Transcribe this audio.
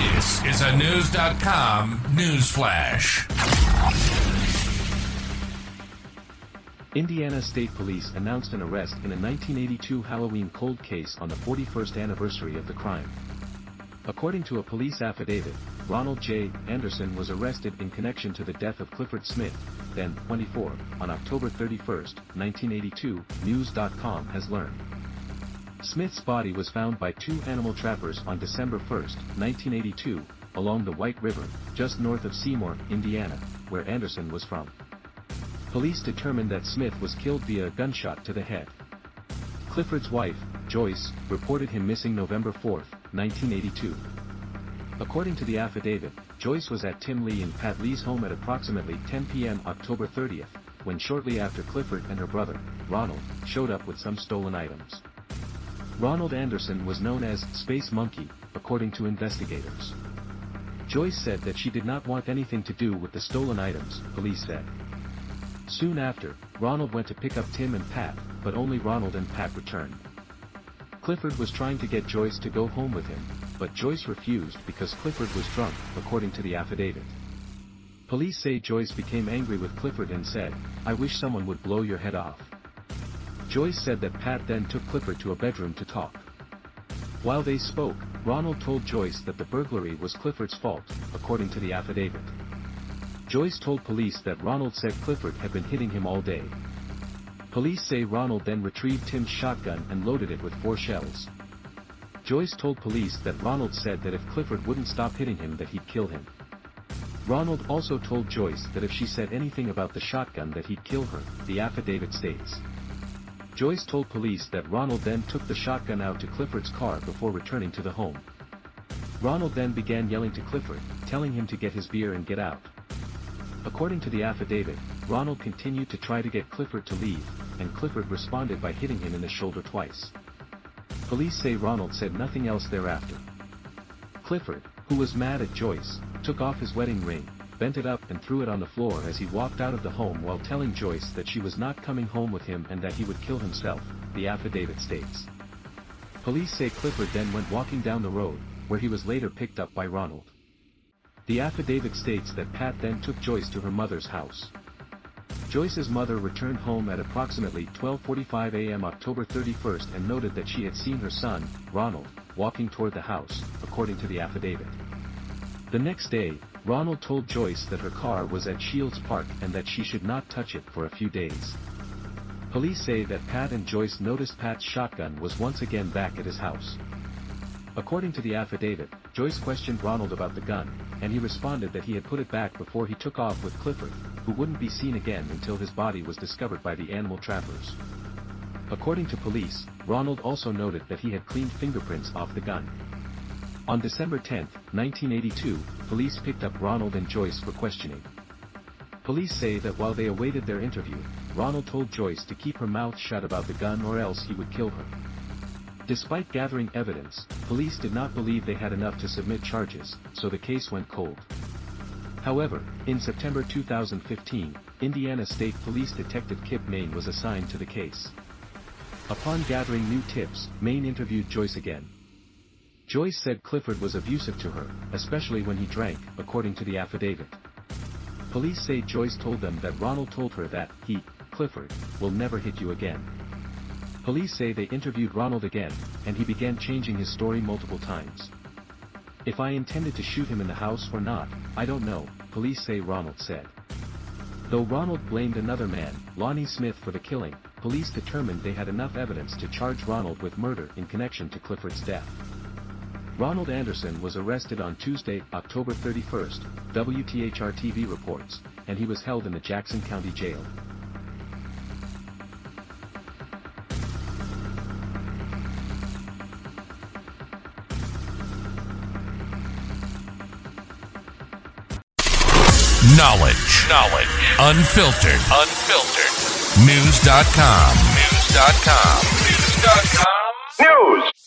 This is a News.com news flash. Indiana State Police announced an arrest in a 1982 Halloween cold case on the 41st anniversary of the crime. According to a police affidavit, Ronald J. Anderson was arrested in connection to the death of Clifford Smith, then 24, on October 31, 1982, News.com has learned. Smith's body was found by two animal trappers on December 1, 1982, along the White River, just north of Seymour, Indiana, where Anderson was from. Police determined that Smith was killed via a gunshot to the head. Clifford's wife, Joyce, reported him missing November 4, 1982. According to the affidavit, Joyce was at Tim Lee and Pat Lee's home at approximately 10 p.m. October 30th, when shortly after Clifford and her brother, Ronald, showed up with some stolen items. Ronald Anderson was known as Space Monkey, according to investigators. Joyce said that she did not want anything to do with the stolen items, police said. Soon after, Ronald went to pick up Tim and Pat, but only Ronald and Pat returned. Clifford was trying to get Joyce to go home with him, but Joyce refused because Clifford was drunk, according to the affidavit. Police say Joyce became angry with Clifford and said, I wish someone would blow your head off. Joyce said that Pat then took Clifford to a bedroom to talk. While they spoke, Ronald told Joyce that the burglary was Clifford's fault, according to the affidavit. Joyce told police that Ronald said Clifford had been hitting him all day. Police say Ronald then retrieved Tim's shotgun and loaded it with four shells. Joyce told police that Ronald said that if Clifford wouldn't stop hitting him that he'd kill him. Ronald also told Joyce that if she said anything about the shotgun that he'd kill her, the affidavit states. Joyce told police that Ronald then took the shotgun out to Clifford's car before returning to the home. Ronald then began yelling to Clifford, telling him to get his beer and get out. According to the affidavit, Ronald continued to try to get Clifford to leave, and Clifford responded by hitting him in the shoulder twice. Police say Ronald said nothing else thereafter. Clifford, who was mad at Joyce, took off his wedding ring, bent it up and threw it on the floor as he walked out of the home while telling Joyce that she was not coming home with him and that he would kill himself, the affidavit states. Police say Clifford then went walking down the road, where he was later picked up by Ronald. The affidavit states that Pat then took Joyce to her mother's house. Joyce's mother returned home at approximately 12.45 a.m. October 31st and noted that she had seen her son, Ronald, walking toward the house, according to the affidavit. The next day, Ronald told Joyce that her car was at Shields Park and that she should not touch it for a few days. Police say that Pat and Joyce noticed Pat's shotgun was once again back at his house. According to the affidavit, Joyce questioned Ronald about the gun, and he responded that he had put it back before he took off with Clifford, who wouldn't be seen again until his body was discovered by the animal trappers. According to police, Ronald also noted that he had cleaned fingerprints off the gun. On December 10, 1982, police picked up Ronald and Joyce for questioning. Police say that while they awaited their interview, Ronald told Joyce to keep her mouth shut about the gun or else he would kill her. Despite gathering evidence, police did not believe they had enough to submit charges, so the case went cold. However, in September 2015, Indiana State Police Detective Kip Main was assigned to the case. Upon gathering new tips, Main interviewed Joyce again. Joyce said Clifford was abusive to her, especially when he drank, according to the affidavit. Police say Joyce told them that Ronald told her that he, Clifford, will never hit you again. Police say they interviewed Ronald again, and he began changing his story multiple times. If I intended to shoot him in the house or not, I don't know, police say Ronald said. Though Ronald blamed another man, Lonnie Smith for the killing, police determined they had enough evidence to charge Ronald with murder in connection to Clifford's death. Ronald Anderson was arrested on Tuesday, October 31st, WTHR TV reports, and he was held in the Jackson County Jail. Knowledge. Knowledge. Unfiltered. Unfiltered. News.com. News.com. News.com. News.